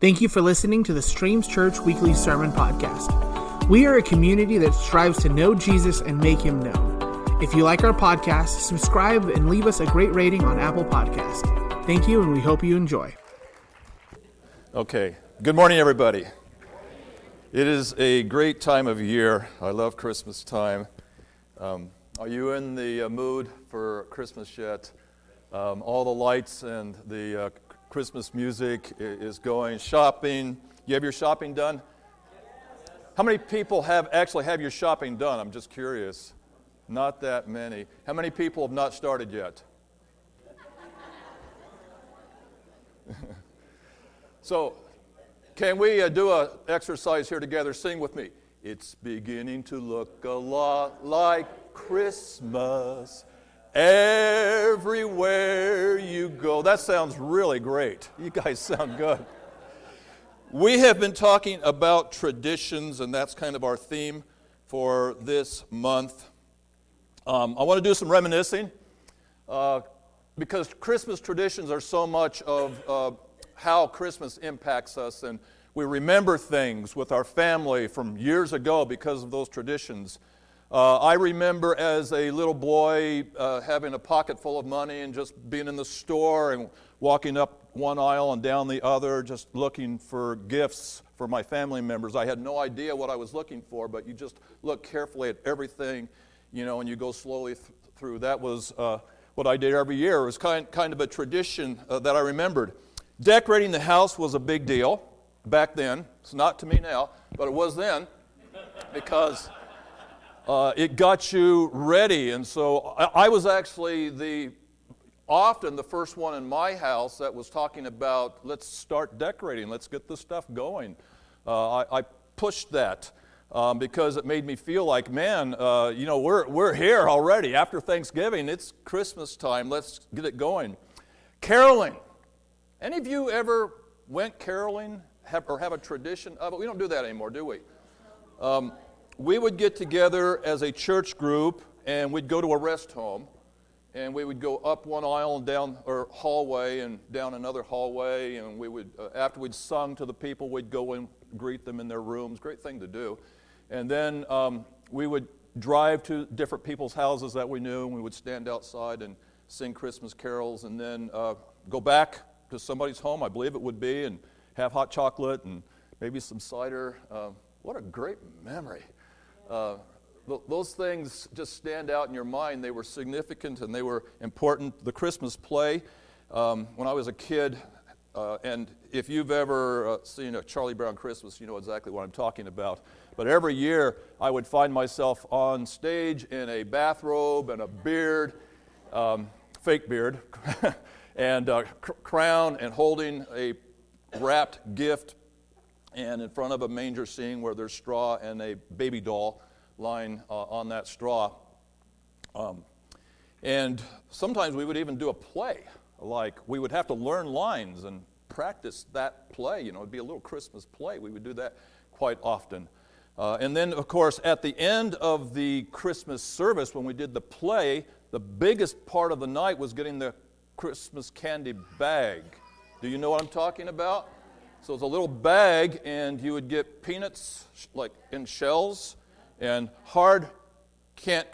Thank you for listening to the Streams Church Weekly Sermon Podcast. We are a community that strives to know Jesus and make him known. If you like our podcast, subscribe and leave us a great rating on Apple Podcast. Thank you, and we hope you enjoy. Okay. Good morning, everybody. It is a great time of year. I love Christmas time. Um, are you in the uh, mood for Christmas yet? Um, all the lights and the uh, Christmas music is going. Shopping. You have your shopping done? How many people have actually have your shopping done? I'm just curious. Not that many. How many people have not started yet? so, can we uh, do an exercise here together? Sing with me. It's beginning to look a lot like Christmas everywhere you go. That sounds really great. You guys sound good. We have been talking about traditions, and that's kind of our theme for this month. Um, I want to do some reminiscing uh, because Christmas traditions are so much of uh, how Christmas impacts us, and we remember things with our family from years ago because of those traditions. Uh, I remember as a little boy uh, having a pocket full of money and just being in the store and walking up one aisle and down the other, just looking for gifts for my family members. I had no idea what I was looking for, but you just look carefully at everything, you know, and you go slowly th- through. That was uh, what I did every year. It was kind, kind of a tradition uh, that I remembered. Decorating the house was a big deal back then. It's not to me now, but it was then because uh, it got you ready. And so I, I, was actually the often the first one in my house that was talking about let's start decorating, let's get this stuff going. Uh, I, I, pushed that. Um, because it made me feel like, man, uh, you know, we're, we're here already. After Thanksgiving, it's Christmas time. Let's get it going. Caroling. Any of you ever went caroling have, or have a tradition of it? We don't do that anymore, do we? Um, we would get together as a church group and we'd go to a rest home and we would go up one aisle and down or hallway and down another hallway and we would uh, after we'd sung to the people we'd go and greet them in their rooms. Great thing to do. And then um, we would drive to different people's houses that we knew and we would stand outside and sing christmas carols and then uh, go back to somebody's home i believe it would be and have hot chocolate and maybe some cider. Uh, what a great memory uh, those things just stand out in your mind. They were significant and they were important. The Christmas play, um, when I was a kid, uh, and if you've ever uh, seen a Charlie Brown Christmas, you know exactly what I'm talking about. But every year, I would find myself on stage in a bathrobe and a beard, um, fake beard, and a cr- crown, and holding a wrapped gift and in front of a manger scene where there's straw and a baby doll lying uh, on that straw. Um, and sometimes we would even do a play. Like we would have to learn lines and practice that play. You know, it'd be a little Christmas play. We would do that quite often. Uh, and then, of course, at the end of the Christmas service, when we did the play, the biggest part of the night was getting the Christmas candy bag. Do you know what I'm talking about? So it's a little bag, and you would get peanuts like in shells and hard can-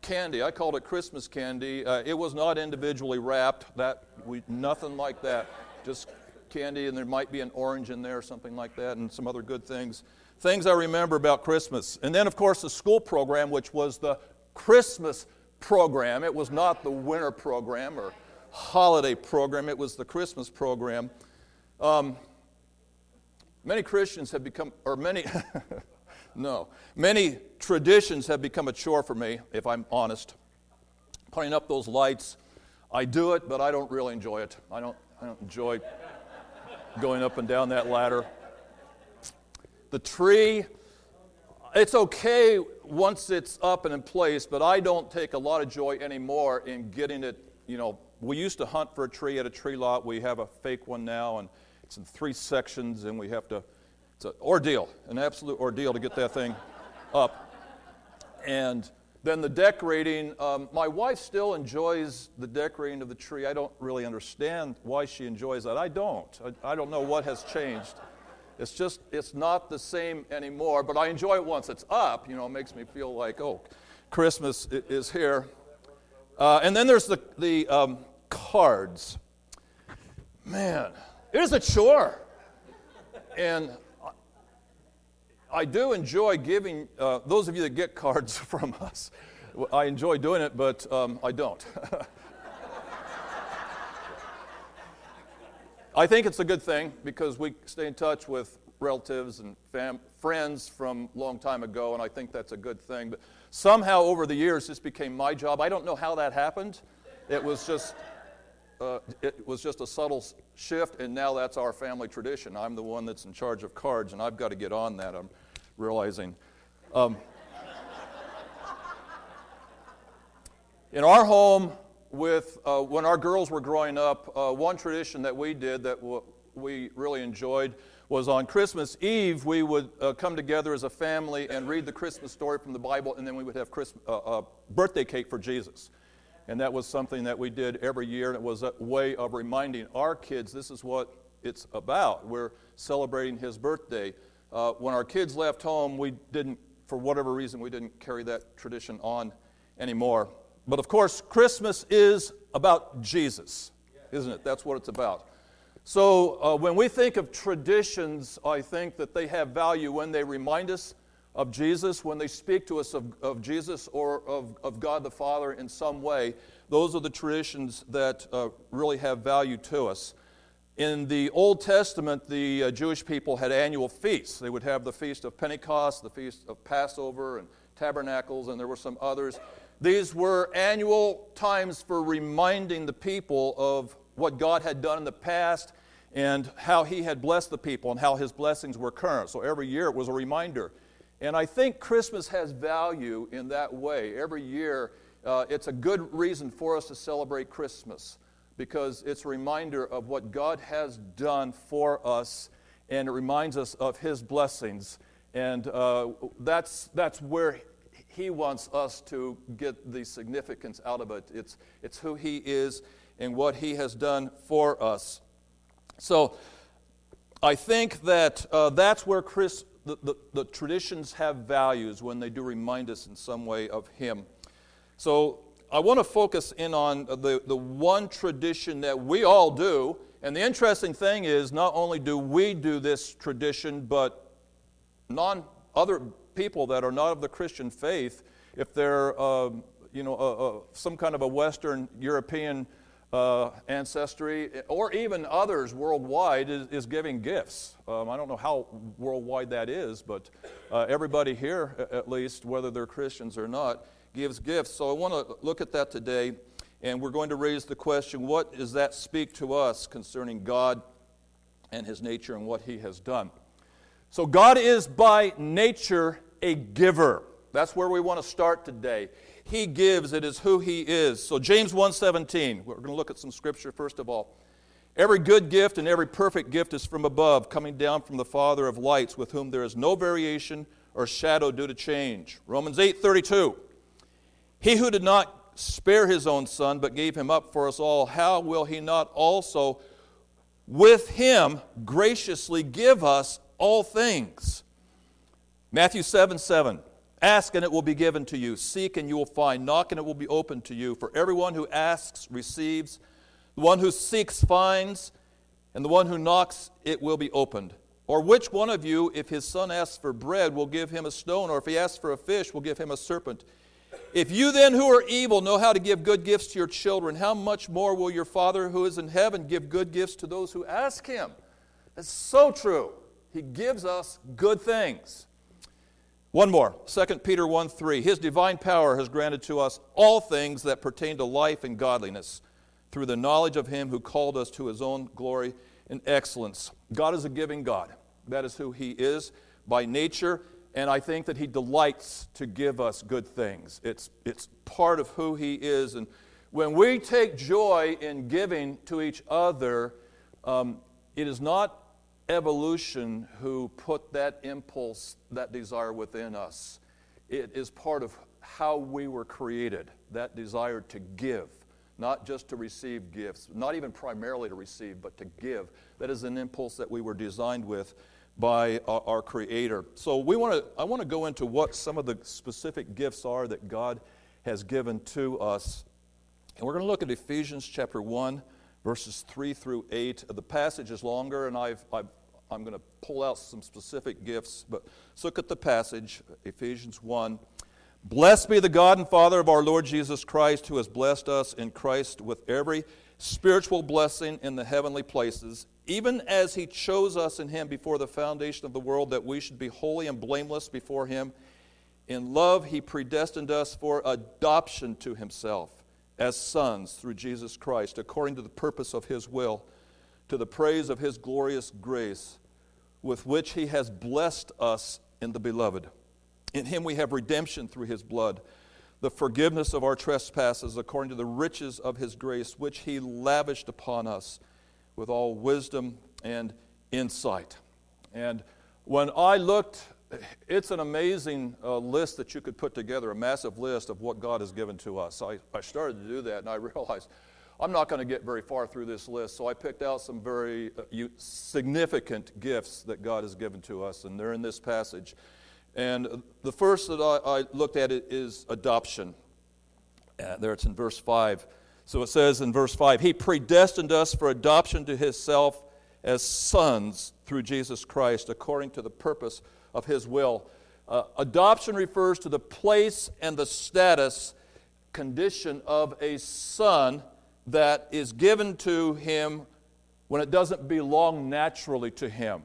candy. I called it Christmas candy. Uh, it was not individually wrapped. That we nothing like that. Just candy, and there might be an orange in there or something like that, and some other good things. Things I remember about Christmas, and then of course the school program, which was the Christmas program. It was not the winter program or holiday program. It was the Christmas program. Um, Many Christians have become, or many, no, many traditions have become a chore for me, if I'm honest. Putting up those lights, I do it, but I don't really enjoy it. I don't, I don't enjoy going up and down that ladder. The tree, it's okay once it's up and in place, but I don't take a lot of joy anymore in getting it, you know, we used to hunt for a tree at a tree lot. We have a fake one now, and it's in three sections, and we have to, it's an ordeal, an absolute ordeal to get that thing up. And then the decorating, um, my wife still enjoys the decorating of the tree. I don't really understand why she enjoys that. I don't. I, I don't know what has changed. It's just, it's not the same anymore, but I enjoy it once it's up. You know, it makes me feel like, oh, Christmas is here. Uh, and then there's the, the um, cards. Man, it is a chore. And I do enjoy giving, uh, those of you that get cards from us, I enjoy doing it, but um, I don't. I think it's a good thing because we stay in touch with relatives and fam- friends from a long time ago, and I think that's a good thing. But somehow over the years, this became my job. I don't know how that happened. It was just, uh, it was just a subtle shift, and now that's our family tradition. I'm the one that's in charge of cards, and I've got to get on that. I'm realizing. Um, in our home, with uh, when our girls were growing up, uh, one tradition that we did that w- we really enjoyed was on Christmas Eve, we would uh, come together as a family and read the Christmas story from the Bible, and then we would have Christmas, uh, uh, birthday cake for Jesus. And that was something that we did every year, and it was a way of reminding our kids this is what it's about. We're celebrating his birthday. Uh, when our kids left home, we didn't, for whatever reason, we didn't carry that tradition on anymore. But of course, Christmas is about Jesus, isn't it? That's what it's about. So uh, when we think of traditions, I think that they have value when they remind us of Jesus, when they speak to us of, of Jesus or of, of God the Father in some way. Those are the traditions that uh, really have value to us. In the Old Testament, the uh, Jewish people had annual feasts. They would have the Feast of Pentecost, the Feast of Passover, and Tabernacles, and there were some others. These were annual times for reminding the people of what God had done in the past and how He had blessed the people and how His blessings were current. So every year it was a reminder. And I think Christmas has value in that way. Every year, uh, it's a good reason for us to celebrate Christmas because it's a reminder of what God has done for us and it reminds us of His blessings. And uh, that's, that's where He wants us to get the significance out of it. It's, it's who He is and what He has done for us. So I think that uh, that's where Chris, the, the, the traditions have values when they do remind us in some way of Him. So I want to focus in on the, the one tradition that we all do. And the interesting thing is, not only do we do this tradition, but non other people that are not of the Christian faith, if they're um, you know, some kind of a Western European uh, ancestry, or even others worldwide, is, is giving gifts. Um, I don't know how worldwide that is, but uh, everybody here, at least, whether they're Christians or not, gives gifts. So I want to look at that today, and we're going to raise the question what does that speak to us concerning God and His nature and what He has done? So, God is by nature a giver. That's where we want to start today. He gives, it is who He is. So, James 1:17, we're going to look at some scripture first of all. Every good gift and every perfect gift is from above, coming down from the Father of lights, with whom there is no variation or shadow due to change. Romans 8:32. He who did not spare his own son, but gave him up for us all, how will he not also with him graciously give us all things? Matthew 7 7. Ask and it will be given to you. Seek and you will find. Knock and it will be opened to you. For everyone who asks receives. The one who seeks finds. And the one who knocks it will be opened. Or which one of you, if his son asks for bread, will give him a stone? Or if he asks for a fish, will give him a serpent? If you then, who are evil, know how to give good gifts to your children, how much more will your Father who is in heaven give good gifts to those who ask him? That's so true. He gives us good things. One more, 2 Peter 1 3. His divine power has granted to us all things that pertain to life and godliness through the knowledge of him who called us to his own glory and excellence. God is a giving God. That is who he is by nature and I think that He delights to give us good things. It's, it's part of who He is. And when we take joy in giving to each other, um, it is not evolution who put that impulse, that desire within us. It is part of how we were created, that desire to give, not just to receive gifts, not even primarily to receive, but to give. That is an impulse that we were designed with by our, our Creator. So we want to, I want to go into what some of the specific gifts are that God has given to us. And we're going to look at Ephesians chapter 1, verses 3 through 8. The passage is longer, and I've, I've I'm going to pull out some specific gifts, but let's look at the passage, Ephesians 1. Blessed be the God and Father of our Lord Jesus Christ, who has blessed us in Christ with every spiritual blessing in the heavenly places, even as he chose us in him before the foundation of the world, that we should be holy and blameless before him. In love, he predestined us for adoption to himself as sons through Jesus Christ, according to the purpose of his will, to the praise of his glorious grace with which he has blessed us in the beloved. In him we have redemption through his blood, the forgiveness of our trespasses according to the riches of his grace, which he lavished upon us with all wisdom and insight. And when I looked, it's an amazing uh, list that you could put together, a massive list of what God has given to us. I, I started to do that and I realized I'm not going to get very far through this list, so I picked out some very uh, significant gifts that God has given to us, and they're in this passage. And the first that I, I looked at is adoption. Uh, there it's in verse 5. So it says in verse 5 He predestined us for adoption to Himself as sons through Jesus Christ, according to the purpose of His will. Uh, adoption refers to the place and the status, condition of a son that is given to him when it doesn't belong naturally to him.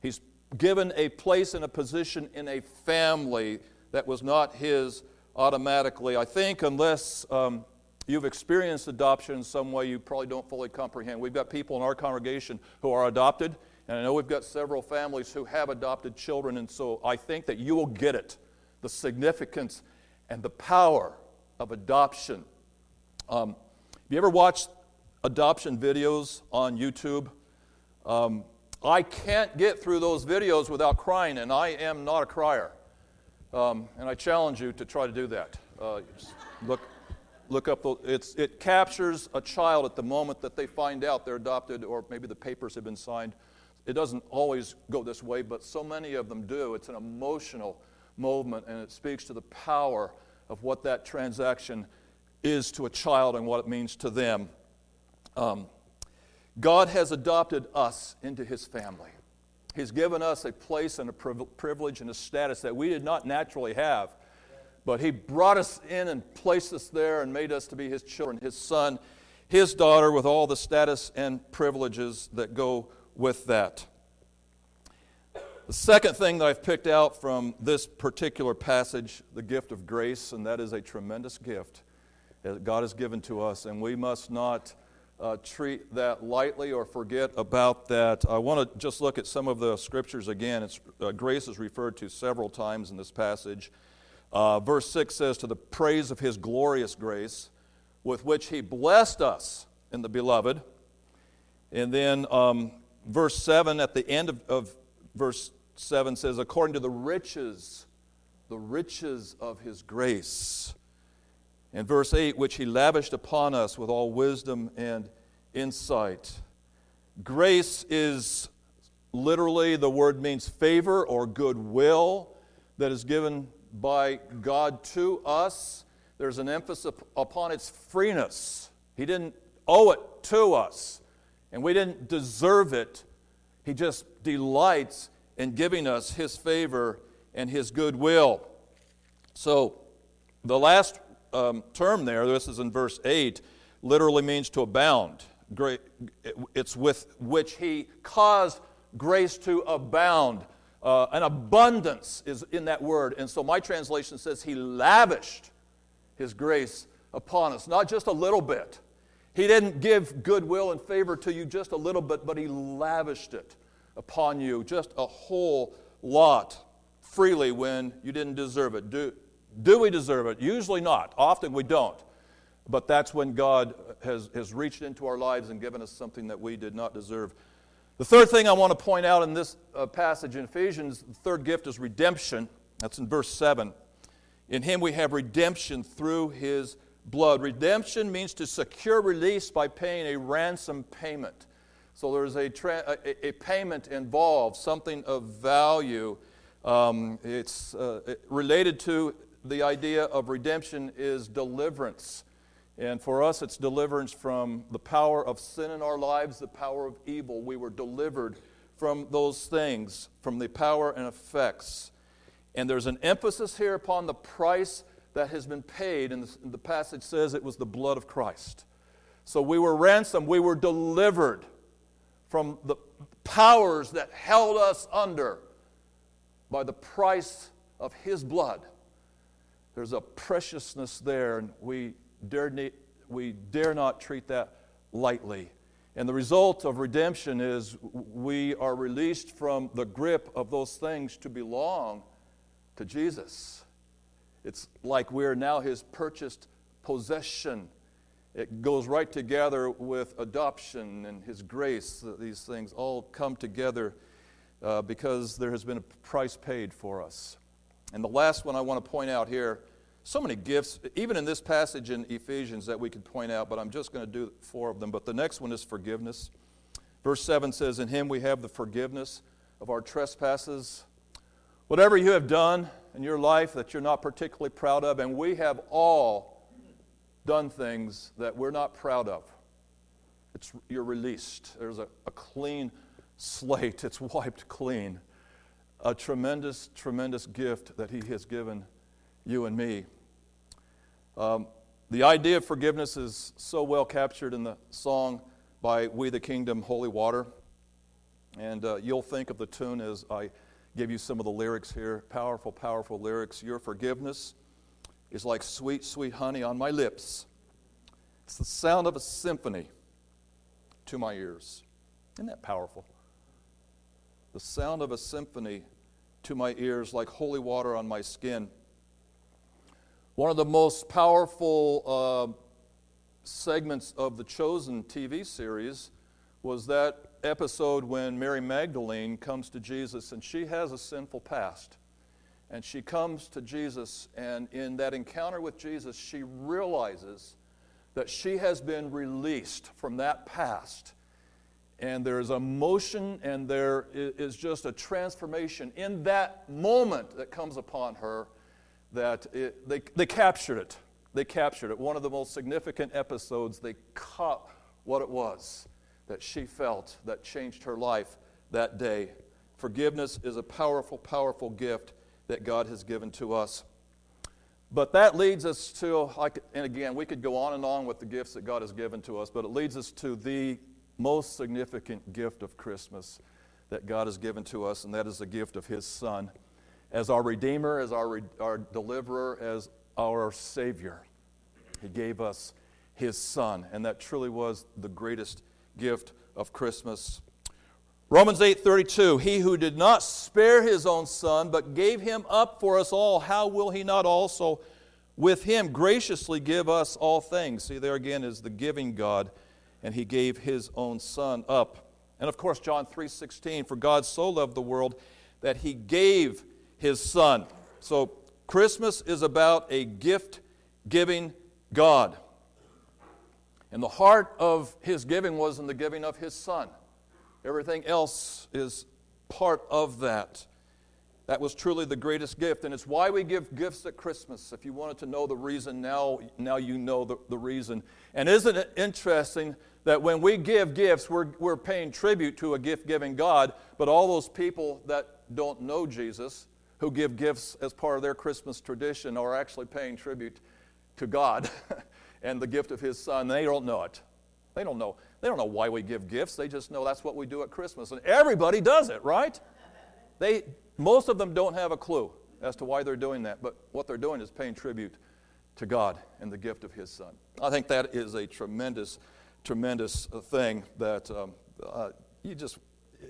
He's given a place and a position in a family that was not his automatically. I think, unless um, you've experienced adoption in some way, you probably don't fully comprehend. We've got people in our congregation who are adopted, and I know we've got several families who have adopted children, and so I think that you will get it the significance and the power of adoption. Um, you ever watched adoption videos on YouTube? Um, I can't get through those videos without crying, and I am not a crier. Um, and I challenge you to try to do that. Uh, look, look up. The, it's, it captures a child at the moment that they find out they're adopted, or maybe the papers have been signed. It doesn't always go this way, but so many of them do. It's an emotional moment, and it speaks to the power of what that transaction is to a child and what it means to them. Um, God has adopted us into his family. He's given us a place and a privilege and a status that we did not naturally have. But he brought us in and placed us there and made us to be his children, his son, his daughter, with all the status and privileges that go with that. The second thing that I've picked out from this particular passage, the gift of grace, and that is a tremendous gift that God has given to us, and we must not uh, treat that lightly or forget about that. I want to just look at some of the scriptures again. Uh, grace is referred to several times in this passage. Uh, verse 6 says, To the praise of his glorious grace, with which he blessed us in the beloved. And then um, verse 7, at the end of, of verse 7, says, According to the riches, the riches of his grace in verse 8, which he lavished upon us with all wisdom and insight. Grace is literally, the word means favor or goodwill that is given by God to us. There's an emphasis upon its freeness. He didn't owe it to us, and we didn't deserve it. He just delights in giving us His favor and His goodwill. So, the last um, term there, this is in verse 8, literally means to abound. It's with which he caused grace to abound. Uh, an abundance is in that word. And so my translation says he lavished his grace upon us, not just a little bit. He didn't give goodwill and favor to you just a little bit, but he lavished it upon you just a whole lot freely when you didn't deserve it. Do, do we deserve it? Usually not. Often we don't. But that's when God has, has reached into our lives and given us something that we did not deserve. The third thing I want to point out in this uh, passage in Ephesians, the third gift is redemption. That's in verse 7. In him we have redemption through his blood. Redemption means to secure release by paying a ransom payment. So there's a, tra- a, a payment involved, something of value. Um, it's uh, related to the idea of redemption is deliverance. And for us, it's deliverance from the power of sin in our lives, the power of evil. We were delivered from those things, from the power and effects. And there's an emphasis here upon the price that has been paid. And the passage says it was the blood of Christ. So we were ransomed, we were delivered from the powers that held us under by the price of His blood. There's a preciousness there, and we dare, we dare not treat that lightly. And the result of redemption is we are released from the grip of those things to belong to Jesus. It's like we're now His purchased possession. It goes right together with adoption and His grace. These things all come together uh, because there has been a price paid for us. And the last one I want to point out here so many gifts, even in this passage in Ephesians, that we could point out, but I'm just going to do four of them. But the next one is forgiveness. Verse 7 says, In Him we have the forgiveness of our trespasses. Whatever you have done in your life that you're not particularly proud of, and we have all done things that we're not proud of. It's, you're released. There's a, a clean slate, it's wiped clean. A tremendous, tremendous gift that He has given you and me. Um, the idea of forgiveness is so well captured in the song by We the Kingdom, Holy Water. And uh, you'll think of the tune as I give you some of the lyrics here. Powerful, powerful lyrics. Your forgiveness is like sweet, sweet honey on my lips. It's the sound of a symphony to my ears. Isn't that powerful? The sound of a symphony to my ears, like holy water on my skin. One of the most powerful uh, segments of the Chosen TV series was that episode when Mary Magdalene comes to Jesus and she has a sinful past. And she comes to Jesus, and in that encounter with Jesus, she realizes that she has been released from that past. And there's a motion and there is just a transformation in that moment that comes upon her that it, they, they captured it. They captured it. One of the most significant episodes, they caught what it was that she felt that changed her life that day. Forgiveness is a powerful, powerful gift that God has given to us. But that leads us to, and again, we could go on and on with the gifts that God has given to us, but it leads us to the most significant gift of Christmas that God has given to us, and that is the gift of His Son as our Redeemer, as our, our Deliverer, as our Savior. He gave us His Son, and that truly was the greatest gift of Christmas. Romans 8:32 He who did not spare his own son but gave him up for us all how will he not also with him graciously give us all things? See there again is the giving God and he gave his own son up. And of course John 3:16 for God so loved the world that he gave his son. So Christmas is about a gift giving God and the heart of his giving was in the giving of his son Everything else is part of that. That was truly the greatest gift. And it's why we give gifts at Christmas. If you wanted to know the reason, now, now you know the, the reason. And isn't it interesting that when we give gifts, we're, we're paying tribute to a gift giving God, but all those people that don't know Jesus, who give gifts as part of their Christmas tradition, are actually paying tribute to God and the gift of His Son. They don't know it. They don't know. They don't know why we give gifts. They just know that's what we do at Christmas. And everybody does it, right? They, most of them don't have a clue as to why they're doing that, but what they're doing is paying tribute to God and the gift of His Son. I think that is a tremendous, tremendous thing that um, uh, you just,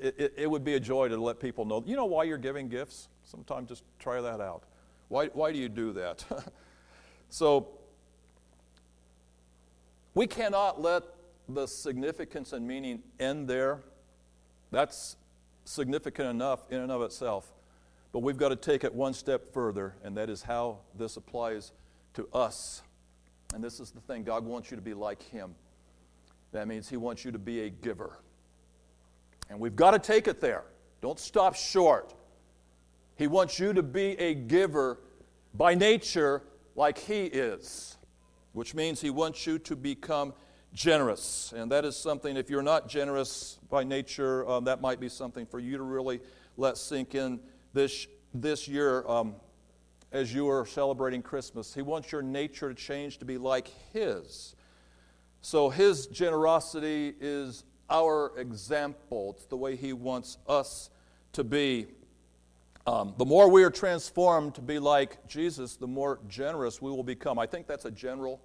it, it, would be a joy to let people know. You know why you're giving gifts? Sometimes just try that out. Why, why do you do that? so, we cannot let the significance and meaning end there. That's significant enough in and of itself. But we've got to take it one step further, and that is how this applies to us. And this is the thing God wants you to be like Him. That means He wants you to be a giver. And we've got to take it there. Don't stop short. He wants you to be a giver by nature like He is, which means He wants you to become generous. And that is something, if you're not generous by nature, um, that might be something for you to really let sink in this, this year um, as you are celebrating Christmas. He wants your nature to change to be like His. So His generosity is our example, it's the way He wants us to be. Um, the more we are transformed to be like Jesus, the more generous we will become. I think that's a general,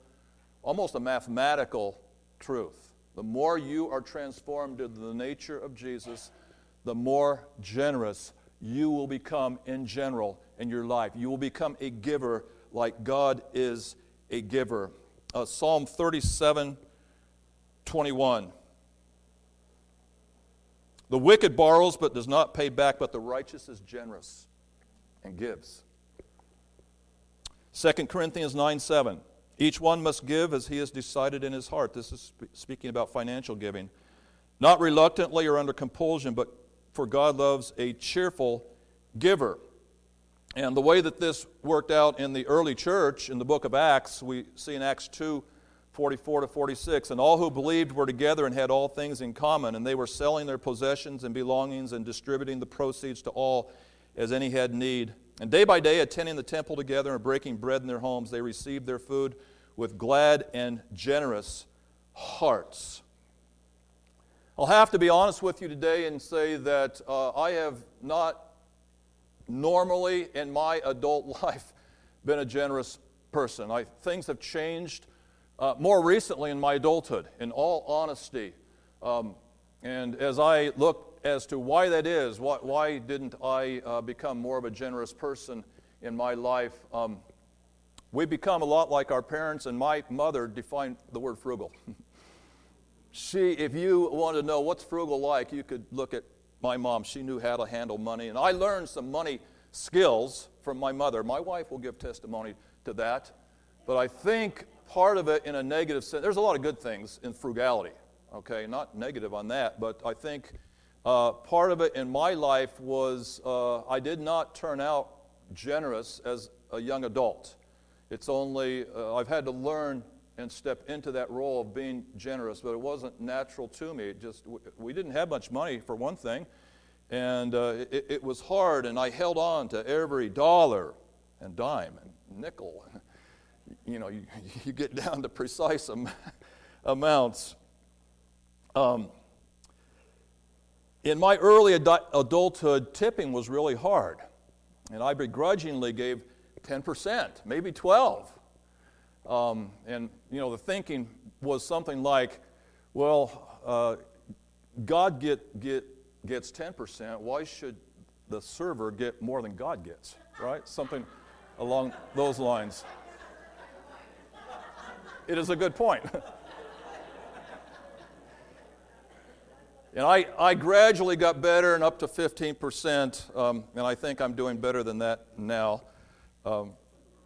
almost a mathematical truth. The more you are transformed into the nature of Jesus, the more generous you will become in general in your life. You will become a giver like God is a giver. Uh, Psalm 37 21. The wicked borrows but does not pay back, but the righteous is generous and gives. 2 Corinthians 9 7. Each one must give as he has decided in his heart. This is speaking about financial giving. Not reluctantly or under compulsion, but for God loves a cheerful giver. And the way that this worked out in the early church in the book of Acts, we see in Acts 2 44 to 46. And all who believed were together and had all things in common, and they were selling their possessions and belongings and distributing the proceeds to all as any had need. And day by day, attending the temple together and breaking bread in their homes, they received their food with glad and generous hearts. I'll have to be honest with you today and say that uh, I have not normally in my adult life been a generous person. I, things have changed uh, more recently in my adulthood, in all honesty. Um, and as I look as to why that is, why, why didn't I uh, become more of a generous person in my life? Um, we become a lot like our parents, and my mother defined the word frugal. she, if you want to know what's frugal like, you could look at my mom. She knew how to handle money, and I learned some money skills from my mother. My wife will give testimony to that, but I think part of it in a negative sense, there's a lot of good things in frugality, okay? Not negative on that, but I think uh, part of it in my life was uh, I did not turn out generous as a young adult. It's only, uh, I've had to learn and step into that role of being generous, but it wasn't natural to me. It just, we didn't have much money, for one thing, and uh, it, it, was hard, and I held on to every dollar and dime and nickel. You know, you, you get down to precise am- amounts. Um, in my early ad- adulthood, tipping was really hard. And I begrudgingly gave 10%, maybe 12. Um, and, you know, the thinking was something like, well, uh, God get, get, gets 10%. Why should the server get more than God gets, right? Something along those lines. It is a good point. And I, I gradually got better and up to 15%, um, and I think I'm doing better than that now, um,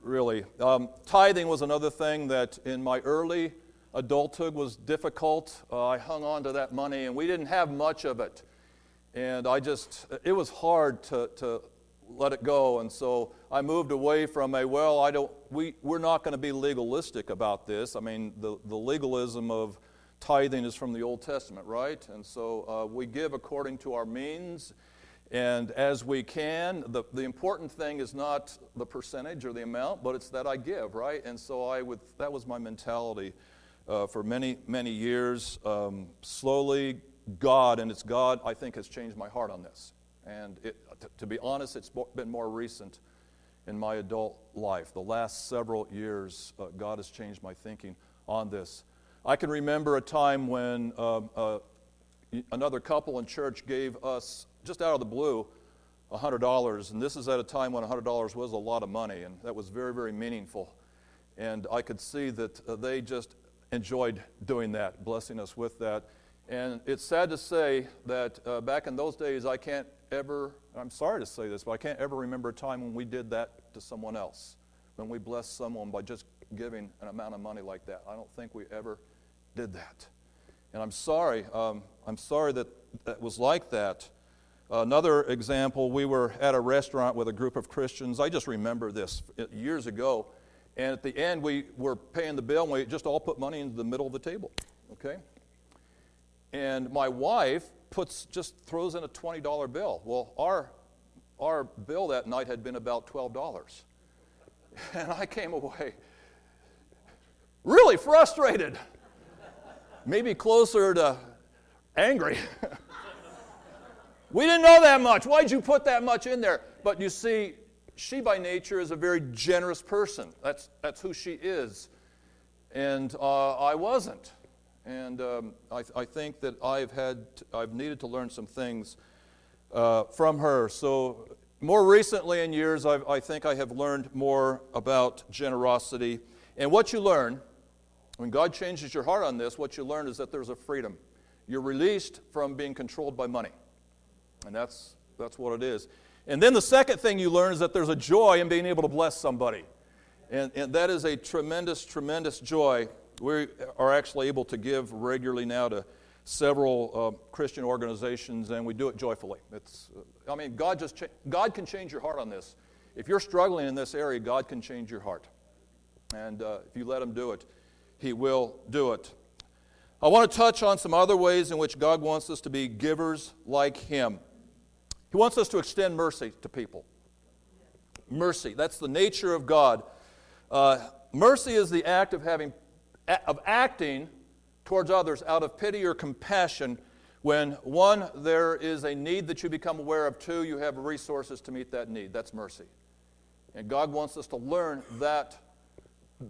really. Um, tithing was another thing that in my early adulthood was difficult. Uh, I hung on to that money, and we didn't have much of it. And I just, it was hard to, to let it go. And so I moved away from a, well, I don't, we, we're not going to be legalistic about this. I mean, the, the legalism of, tithing is from the Old Testament, right? And so uh, we give according to our means and as we can. The, the important thing is not the percentage or the amount, but it's that I give, right? And so I would, that was my mentality uh, for many, many years. Um, slowly, God, and it's God, I think, has changed my heart on this. And it, to be honest, it's been more recent in my adult life. The last several years, uh, God has changed my thinking on this. I can remember a time when uh, uh, another couple in church gave us, just out of the blue, $100. And this is at a time when $100 was a lot of money, and that was very, very meaningful. And I could see that uh, they just enjoyed doing that, blessing us with that. And it's sad to say that uh, back in those days, I can't ever, I'm sorry to say this, but I can't ever remember a time when we did that to someone else, when we blessed someone by just giving an amount of money like that. I don't think we ever did that. And I'm sorry. Um, I'm sorry that that was like that. Another example, we were at a restaurant with a group of Christians. I just remember this years ago. And at the end, we were paying the bill, and we just all put money into the middle of the table. Okay? And my wife puts just throws in a $20 bill. Well, our, our bill that night had been about $12. And I came away really frustrated, maybe closer to angry. we didn't know that much. Why'd you put that much in there? But you see, she by nature is a very generous person. That's, that's who she is. And uh, I wasn't. And um, I, I, think that I've had, I've needed to learn some things uh, from her. So more recently in years, I've, I think I have learned more about generosity. And what you learn, when God changes your heart on this, what you learn is that there's a freedom. You're released from being controlled by money. And that's, that's what it is. And then the second thing you learn is that there's a joy in being able to bless somebody. And, and that is a tremendous, tremendous joy. We are actually able to give regularly now to several uh, Christian organizations, and we do it joyfully. It's, uh, I mean, God, just cha- God can change your heart on this. If you're struggling in this area, God can change your heart. And uh, if you let Him do it, He will do it. I want to touch on some other ways in which God wants us to be givers like Him. He wants us to extend mercy to people. Mercy, that's the nature of God. Uh, mercy is the act of having, of acting towards others out of pity or compassion when one there is a need that you become aware of two you have resources to meet that need that's mercy and god wants us to learn that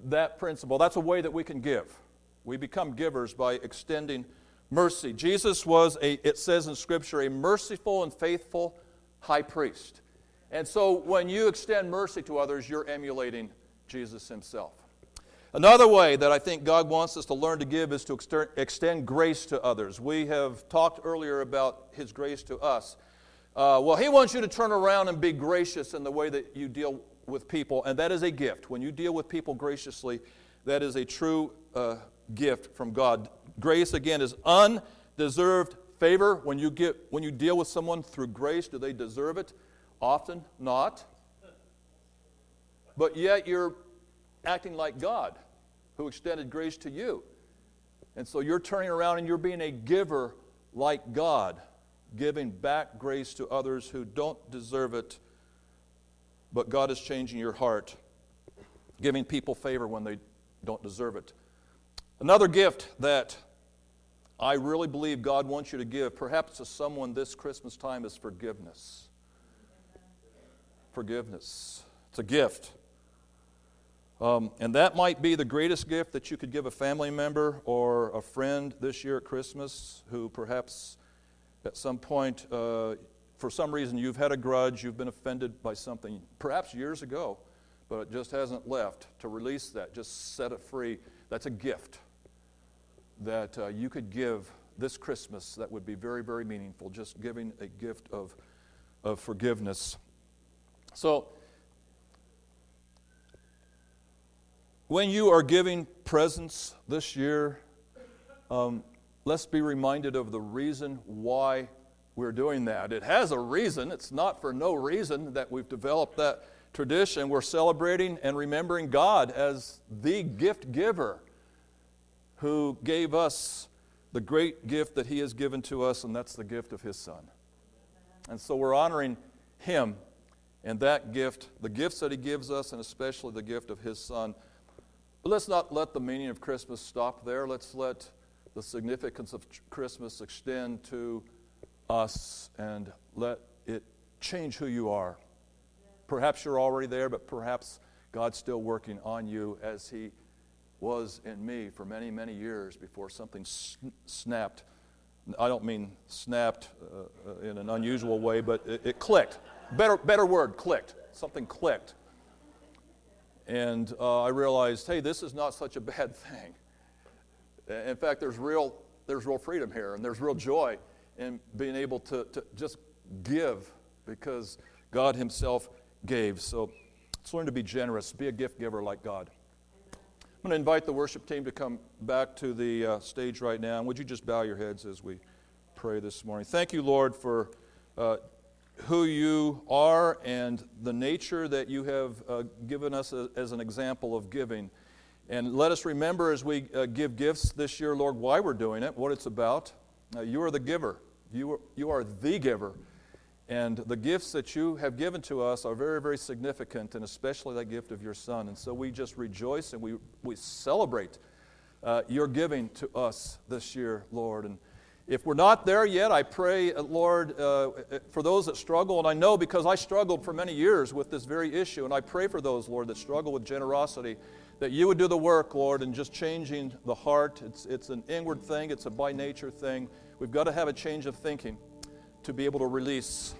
that principle that's a way that we can give we become givers by extending mercy. Jesus was, a, it says in Scripture, a merciful and faithful high priest. And so when you extend mercy to others, you're emulating Jesus himself. Another way that I think God wants us to learn to give is to extend grace to others. We have talked earlier about His grace to us. Uh, well, He wants you to turn around and be gracious in the way that you deal with people, and that is a gift. When you deal with people graciously, that is a true uh, gift from God. Grace, again, is undeserved favor. When you, get, when you deal with someone through grace, do they deserve it? Often not. But yet you're acting like God who extended grace to you. And so you're turning around and you're being a giver like God, giving back grace to others who don't deserve it, but God is changing your heart, giving people favor when they don't deserve it. Another gift that I really believe God wants you to give, perhaps to someone this Christmas time, is forgiveness. Forgiveness. It's a gift. Um, and that might be the greatest gift that you could give a family member or a friend this year at Christmas who perhaps at some point, uh, for some reason, you've had a grudge, you've been offended by something, perhaps years ago, but it just hasn't left. To release that, just set it free, that's a gift that uh, you could give this Christmas that would be very, very meaningful, just giving a gift of, of forgiveness. So, when you are giving presents this year, um, let's be reminded of the reason why we're doing that. It has a reason, it's not for no reason that we've developed that tradition. We're celebrating and remembering God as the gift giver who gave us the great gift that He has given to us, and that's the gift of His Son. And so we're honoring Him and that gift, the gifts that He gives us, and especially the gift of His Son. But let's not let the meaning of Christmas stop there. Let's let the significance of Christmas extend to us and let it change who you are. Perhaps you're already there, but perhaps God's still working on you as He was in me for many, many years before something snapped. I don't mean snapped uh, uh, in an unusual way, but it, it, clicked. Better, better word, clicked. Something clicked. And uh, I realized, hey, this is not such a bad thing. In fact, there's real, there's real freedom here, and there's real joy in being able to, to just give because God Himself gave. So let's learn to be generous, be a gift giver like God. I'm going to invite the worship team to come back to the uh, stage right now. And would you just bow your heads as we pray this morning. Thank you, Lord, for uh, who you are and the nature that you have uh, given us a, as an example of giving. And let us remember as we uh, give gifts this year, Lord, why we're doing it, what it's about. Uh, you are the giver, you are, you are the giver. And the gifts that you have given to us are very, very significant, and especially that gift of your Son. And so we just rejoice and we, we celebrate uh, your giving to us this year, Lord. And if we're not there yet, I pray, uh, Lord, uh, for those that struggle, and I know because I struggled for many years with this very issue, and I pray for those, Lord, that struggle with generosity, that you would do the work, Lord, in just changing the heart. It's, it's an inward thing, it's a by nature thing. We've got to have a change of thinking to be able to release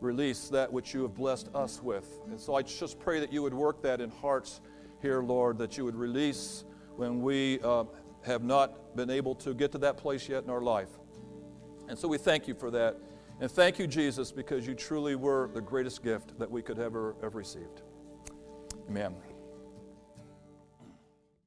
release that which you have blessed us with. And so I just pray that you would work that in hearts here, Lord, that you would release when we uh, have not been able to get to that place yet in our life. And so we thank you for that. And thank you, Jesus, because you truly were the greatest gift that we could ever have received. Amen.